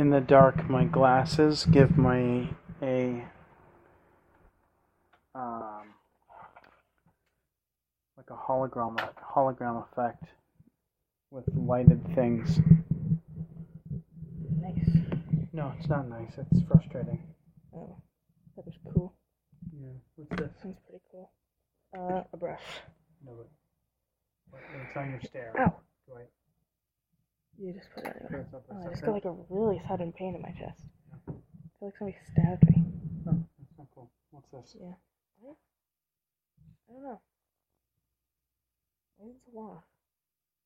in the dark, my glasses give my a um like a hologram hologram effect with lighted things. Nice. No, it's not nice. It's frustrating. Oh, that was cool. Yeah. What's this? Sounds pretty cool. Uh, a brush. No, but it's on your stair. Ow! I- You just put it. I Oh, I just got like a really sudden pain in my chest. I feel like somebody stabbed me. Oh, that's not cool. What's this? Yeah. What? I don't know. Why is it off?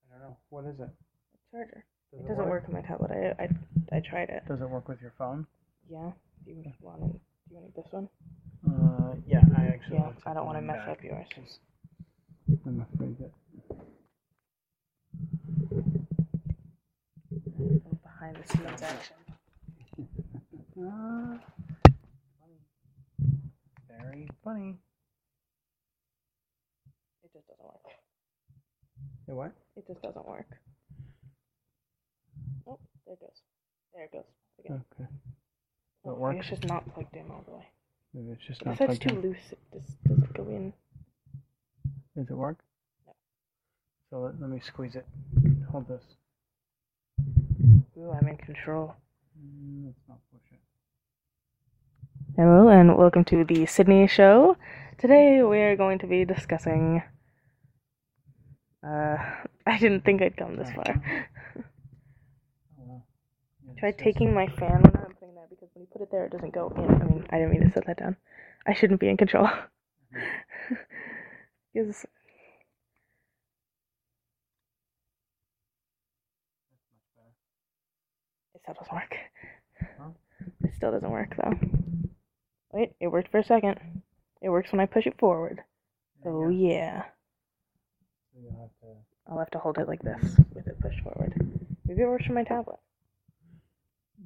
I don't know. What is it? A charger. Does It doesn't work on my tablet. I, I, I tried it. Does it work with your phone? Yeah. Do you want it? Do you want this one? Uh, yeah, I actually. Yeah. I don't want to mess mine up back, yours. I'm afraid that. Behind the scenes action. Ah, funny. Very funny. It just doesn't work. Hey, what? It just doesn't work. Oh, there it goes. There it goes. Again. Okay. Oh, it works? It's just not plugged in all the way. Maybe it's just If not that's plugged too loose, it just doesn't go in. Does it work? No. So let, let me squeeze it. Hold this. Ooh, I'm in control. Mm, let's not push it. Hello, and welcome to the Sydney Show. Today we are going to be discussing. Uh, I didn't think I'd come this far. Oh. Try taking my fan when I'm putting that because when you put it there, it doesn't go in. I mean, I didn't mean to set that down. I shouldn't be in control. Because That's much better. it still doesn't work. Huh? It still doesn't work though. Wait, it worked for a second. It works when I push it forward. Oh yeah. You'll have to. I'll have to hold it like this with it pushed forward. Maybe it works for my tablet.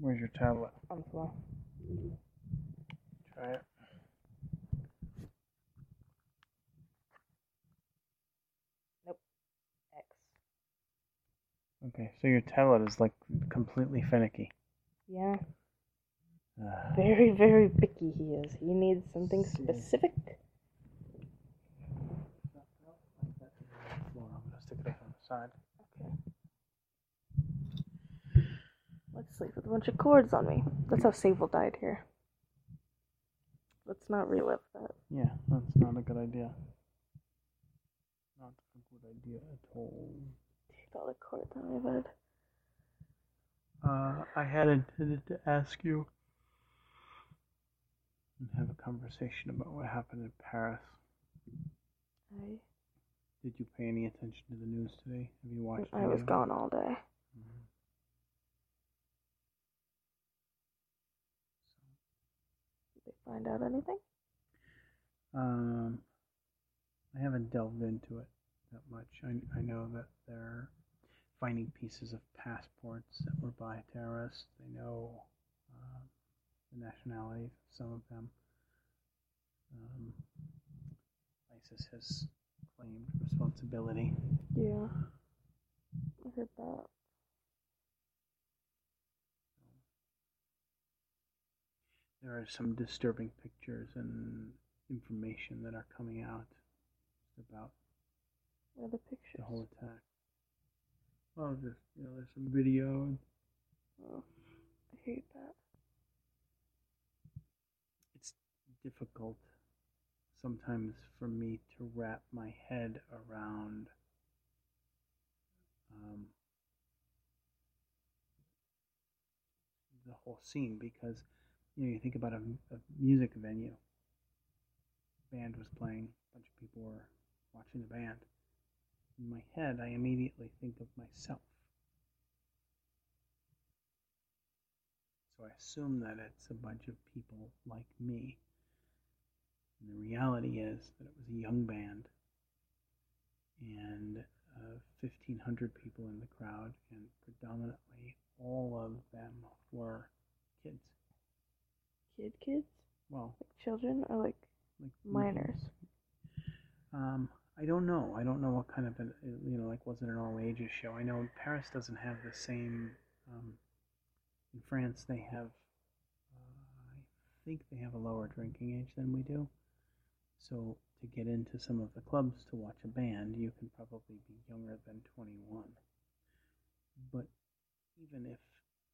Where's your tablet? On the floor. Try it. Okay, so your tablet is like completely finicky. Yeah. Uh, Very, very picky he is. He needs something specific. I'm gonna stick it up on the side. Okay. Let's sleep with a bunch of cords on me. That's how Sable died here. Let's not relive that. Yeah, that's not a good idea. Not a good idea at all. Take all the cords on my bed. Uh, I had intended to ask you and have a conversation about what happened in Paris. I, Did you pay any attention to the news today? Have you watched? I was gone all day. Mhm. Did they find out anything? Um, I haven't delved into it that much. I, I know that they're finding pieces of passports that were by terrorists. They know uh, the nationalities of some of them. Um, ISIS has claimed responsibility. Yeah. I heard that. There are some disturbing pictures and information that are coming out about Where the pictures? the whole attack. Well, just you know, there's some video. Oh, I hate that. It's difficult sometimes for me to wrap my head around um, the whole scene because you know you think about a, a music venue. Band was playing, a bunch of people were watching the band. In my head, I immediately think of myself. So I assume that it's a bunch of people like me. And the reality is that it was a young band and uh, 1,500 people in the crowd, and predominantly all of them were kids. Kid kids? Well, Like children or like like minors? Um, I don't know. I don't know what kind of an you know like was it an all ages show? I know Paris doesn't have the same um, in France, they have, uh, I think they have a lower drinking age than we do. So to get into some of the clubs to watch a band, you can probably be younger than 21. But even if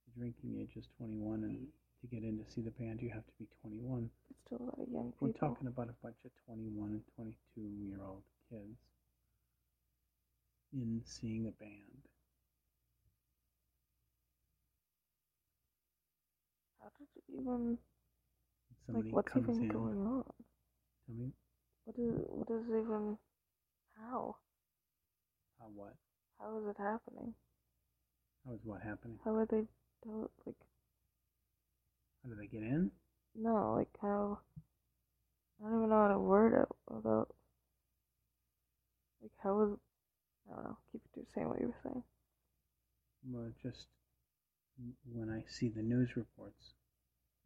the drinking age is 21 and to get in to see the band you have to be 21, It's still a lot of young people. we're talking about a bunch of 21 and 22 year old kids in seeing a band. How did you even Somebody like? What's comes even in. going on? Tell me What is? What is even? How? how what? How is it happening? How is what happening? How are they? How, like How do they get in? no, like how? I don't even know how to word it about. Like how is? I don't know. Keep saying what you were saying. Well, just when I see the news reports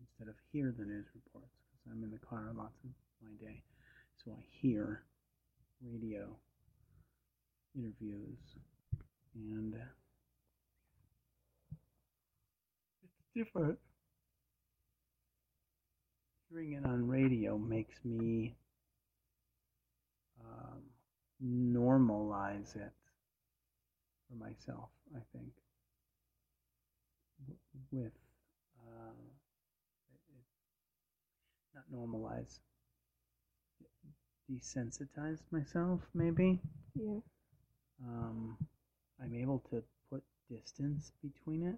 instead of hear the news reports, because I'm in the car lots of my day, so I hear radio interviews, and it's different. Hearing it on radio makes me um, normalize it for myself, I think. With, uh, it, not normalize, desensitize myself, maybe. Yeah. Um, I'm able to put distance between it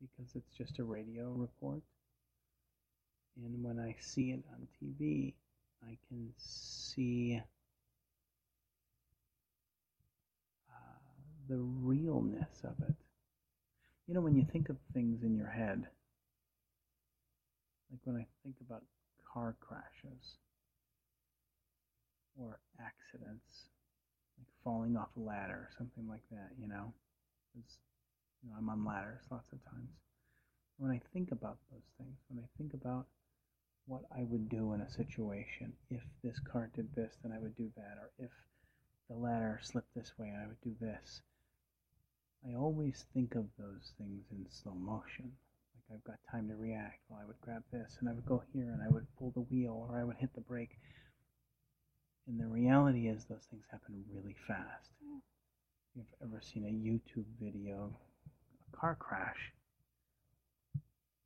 because it's just a radio report. And when I see it on TV, I can see the realness of it. You know, when you think of things in your head, like when I think about car crashes or accidents, like falling off a ladder or something like that, you know, 'Cause, you know, I'm on ladders lots of times. When I think about those things, when I think about what I would do in a situation, if this car did this, then I would do that, or if the ladder slipped this way, I would do this. I always think of those things in slow motion. Like I've got time to react. Well, I would grab this and I would go here and I would pull the wheel or I would hit the brake. And the reality is, those things happen really fast. Hmm. If you've ever seen a YouTube video a car crash,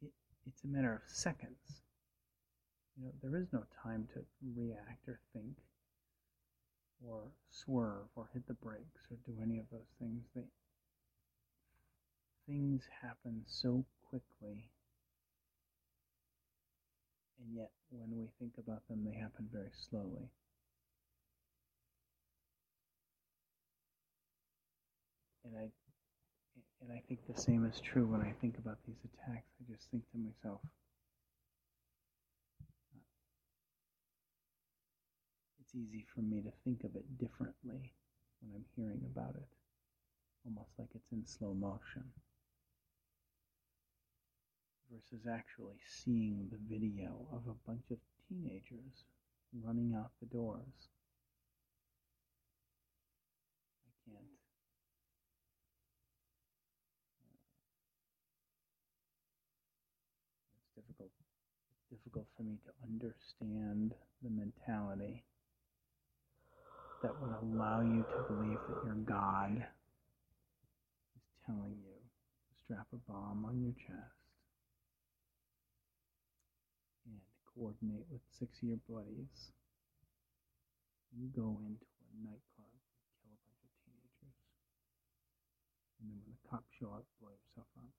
it, it's a matter of seconds. You know, there is no time to react or think or swerve or hit the brakes or do any of those things. They things happen so quickly and yet when we think about them they happen very slowly. And I and I think the same is true when I think about these attacks. I just think to myself, it's easy for me to think of it differently when I'm hearing about it, almost like it's in slow motion, versus actually seeing the video of a bunch of teenagers running out the doors. I can't. It's difficult. It's difficult for me to understand the mentality that would allow you to believe that your God is telling you to strap a bomb on your chest and coordinate with six of your buddies and go into a nightclub and kill a bunch of teenagers. And then when the cops show up, blow yourself up.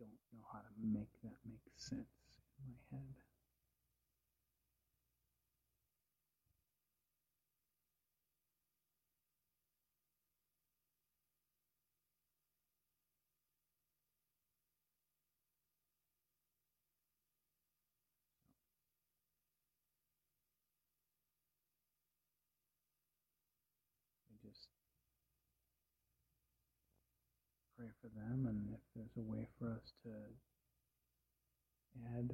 I don't know how to make that make sense in my head. I just pray for them, and if there's a way for us to add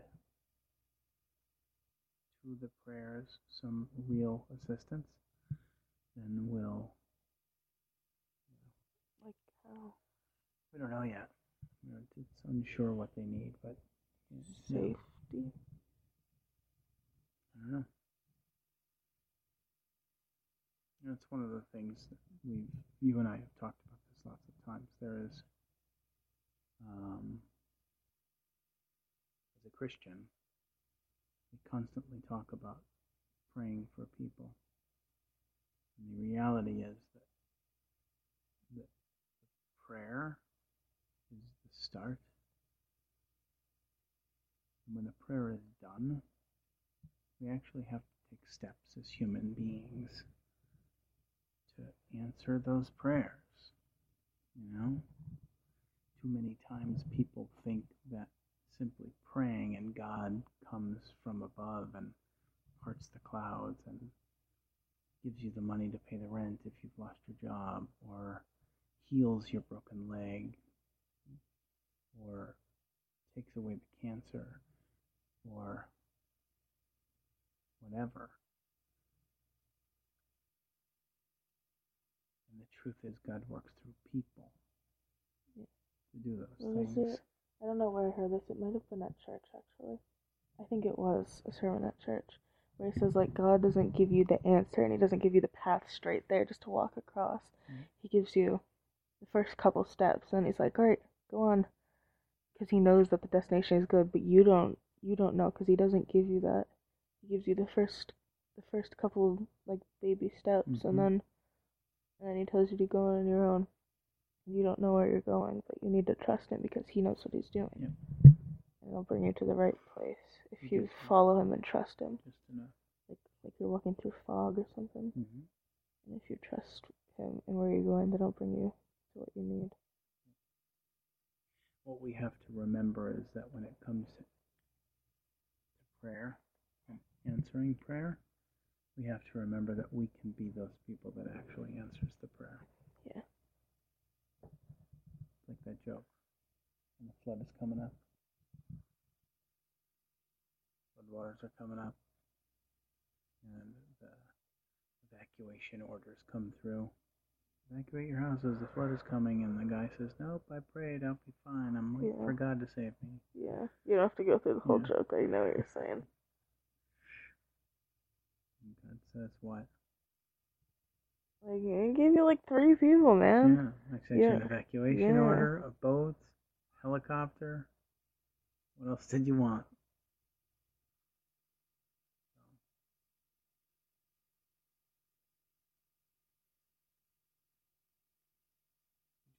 to the prayers some real assistance, then we'll like how We don't know yet. You know, it's- unsure what they need, but you know, Safety. I don't know. You know, it's one of the things that we've, you and I have talked about this lots of times. There is, um, as a Christian, we constantly talk about praying for people. And the reality is that, that prayer is the start. And when the prayer is done, we actually have to take steps as human beings to answer those prayers. You know? Too many times people think that simply praying and God comes from above and parts the clouds and gives you the money to pay the rent if you've lost your job or heals your broken leg or takes away the cancer or whatever. Truth is, God works through people Yeah. to do those was things. it? I don't know where I heard this. It might have been at church, actually. I think it was a sermon at church where he says, like, God doesn't give you the answer and he doesn't give you the path straight there just to walk across. Mhm. He gives you the first couple steps and he's like, all right, go on. Because he knows that the destination is good, but you don't. You don't know because he doesn't give you that. He gives you the first, the first couple like baby steps, Mhm. and then, and then he tells you to go on your own. You don't know where you're going, but you need to trust him because he knows what he's doing. Yep. And he'll bring you to the right place if you you- follow him and trust him. Just enough. Like like you're walking through fog or something. hmm And if you trust him and where you're going, then he'll bring you to what you need. What we have to remember is that when it comes to prayer answering prayer, we have to remember that we can be those people that actually answers the prayer. Yeah. Like that joke. When the flood is coming up. Flood waters are coming up. And the evacuation orders come through. Evacuate your houses, the flood is coming, and the guy says, Nope, I prayed, I'll be fine. I'm waiting Yeah. for God to save me. Yeah. You don't have to go through the whole Yeah. joke. I know what you're saying. God says, What? Like I gave you like three people, man. yeah, I sent you an evacuation yeah. order, a boat, helicopter. What else did you want?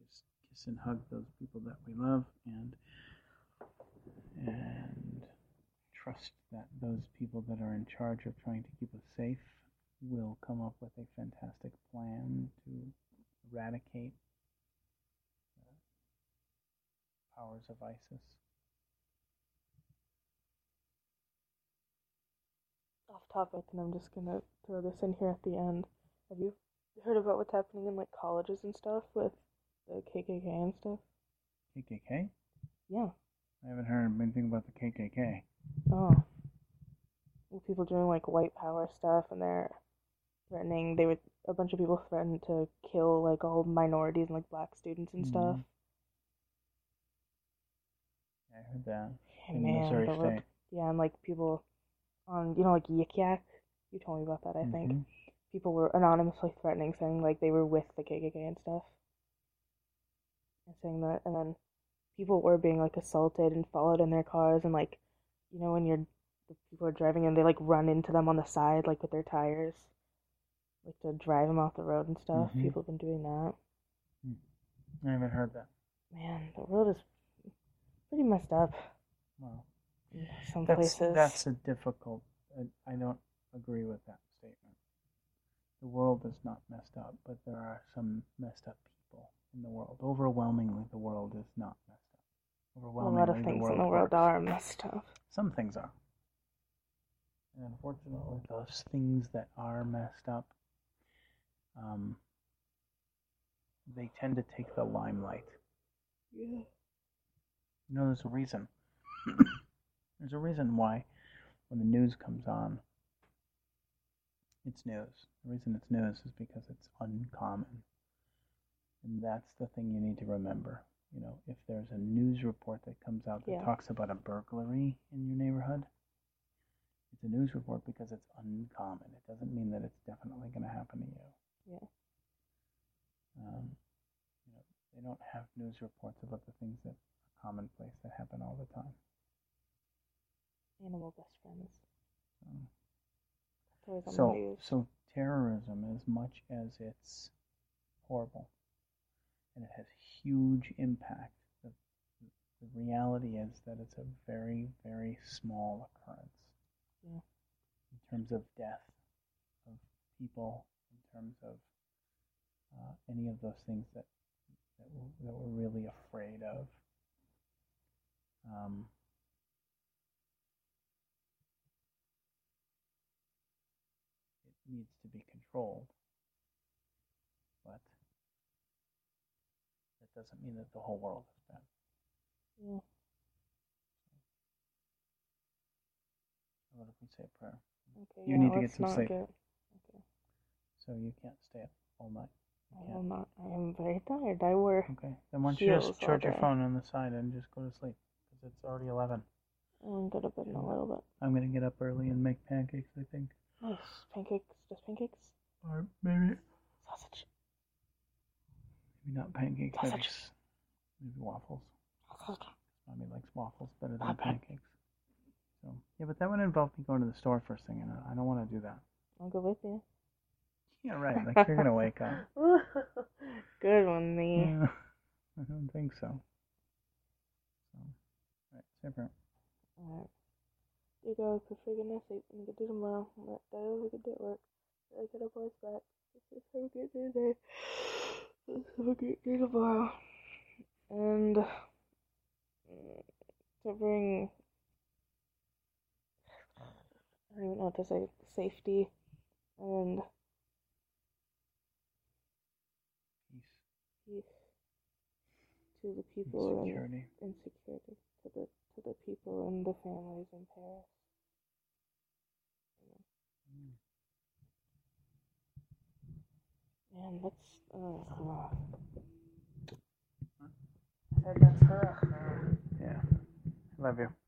Just kiss and hug those people that we love and and trust that those people that are in charge of trying to keep us safe will come up with a fantastic plan to eradicate the powers of ISIS. Off topic, and I'm just gonna throw this in here at the end. Have you heard about what's happening in like colleges and stuff with the KKK and stuff? KKK? Yeah. I haven't heard anything about the KKK. Oh. People doing like white power stuff, and they're threatening. They would a bunch of people threatened to kill like all minorities and like black students and stuff. Mhm. I heard that. In man, Missouri rip- Yeah, and like people on you know like Yik Yak. You told me about that. I think Mhm. people were anonymously threatening, saying like they were with the KKK and stuff, and saying that, and then people were being like assaulted and followed in their cars, and like, you know, when you're the people are driving and they like run into them on the side like with their tires, like to drive them off the road and stuff. Mhm. People have been doing that. I haven't heard that. Man, the world is pretty messed up Well, some that's places. that's a difficult. I, I don't agree with that statement. The world is not messed up, but there are some messed up people in the world. Overwhelmingly, the world is not messed up. A lot of things in the world works. are messed up. Some things are. And unfortunately, those things that are messed up, um, they tend to take the limelight. Yeah. You know, there's a reason. there's a reason why when the news comes on, it's news. The reason it's news is because it's uncommon. And that's the thing you need to remember. You know, if there's a news report that comes out that Yeah. talks about a burglary in your neighborhood, it's a news report because it's uncommon. It doesn't mean that it's definitely going to happen to you. Yeah. Um, you know, they don't have news reports about the things that are commonplace that happen all the time. Animal best friends. Um, That's always on so, so terrorism, as much as it's horrible and it has huge impact, the, the reality is that it's a very, very small occurrence. Yeah. In terms of death of people, in terms of uh, any of those things that that we're, that we're really afraid of. Um, it needs to be controlled, but that doesn't mean that the whole world is bad. Yeah. What if we say a prayer? Okay. You yeah, need to get some sleep. Get, So you can't stay up all night. I will can't. I am very tired. I work. Okay. Then why don't you just charge your phone on the side and just go to sleep? Because it's already 11. I'll go to bed in a little bit. I'm going to get up early and make pancakes, I think. Nice. Pancakes. Just pancakes. Or maybe, Sausage. Maybe not pancakes, maybe, Sausage. s- maybe waffles. Sausage. Mommy likes waffles better than Okay. pancakes. So yeah, but that would involve me going to the store first thing, and I- I don't want to do that. I'll go with you. Yeah, right. Like you're gonna wake up. Good one, me. Yeah, I don't think so. So, right, super. Alright. Dear God, for forgiveness sake, and get to tomorrow. Let that over good day at work. I get a voice back. Let's have a good day today. Let's have a great day tomorrow. And mm, to bring I don't even know what to say, safety and Peace, peace to the people in security. insecurity to the to the people and the families in Paris. Mm. Man, that's uh, I said that's her. Yeah. Love you.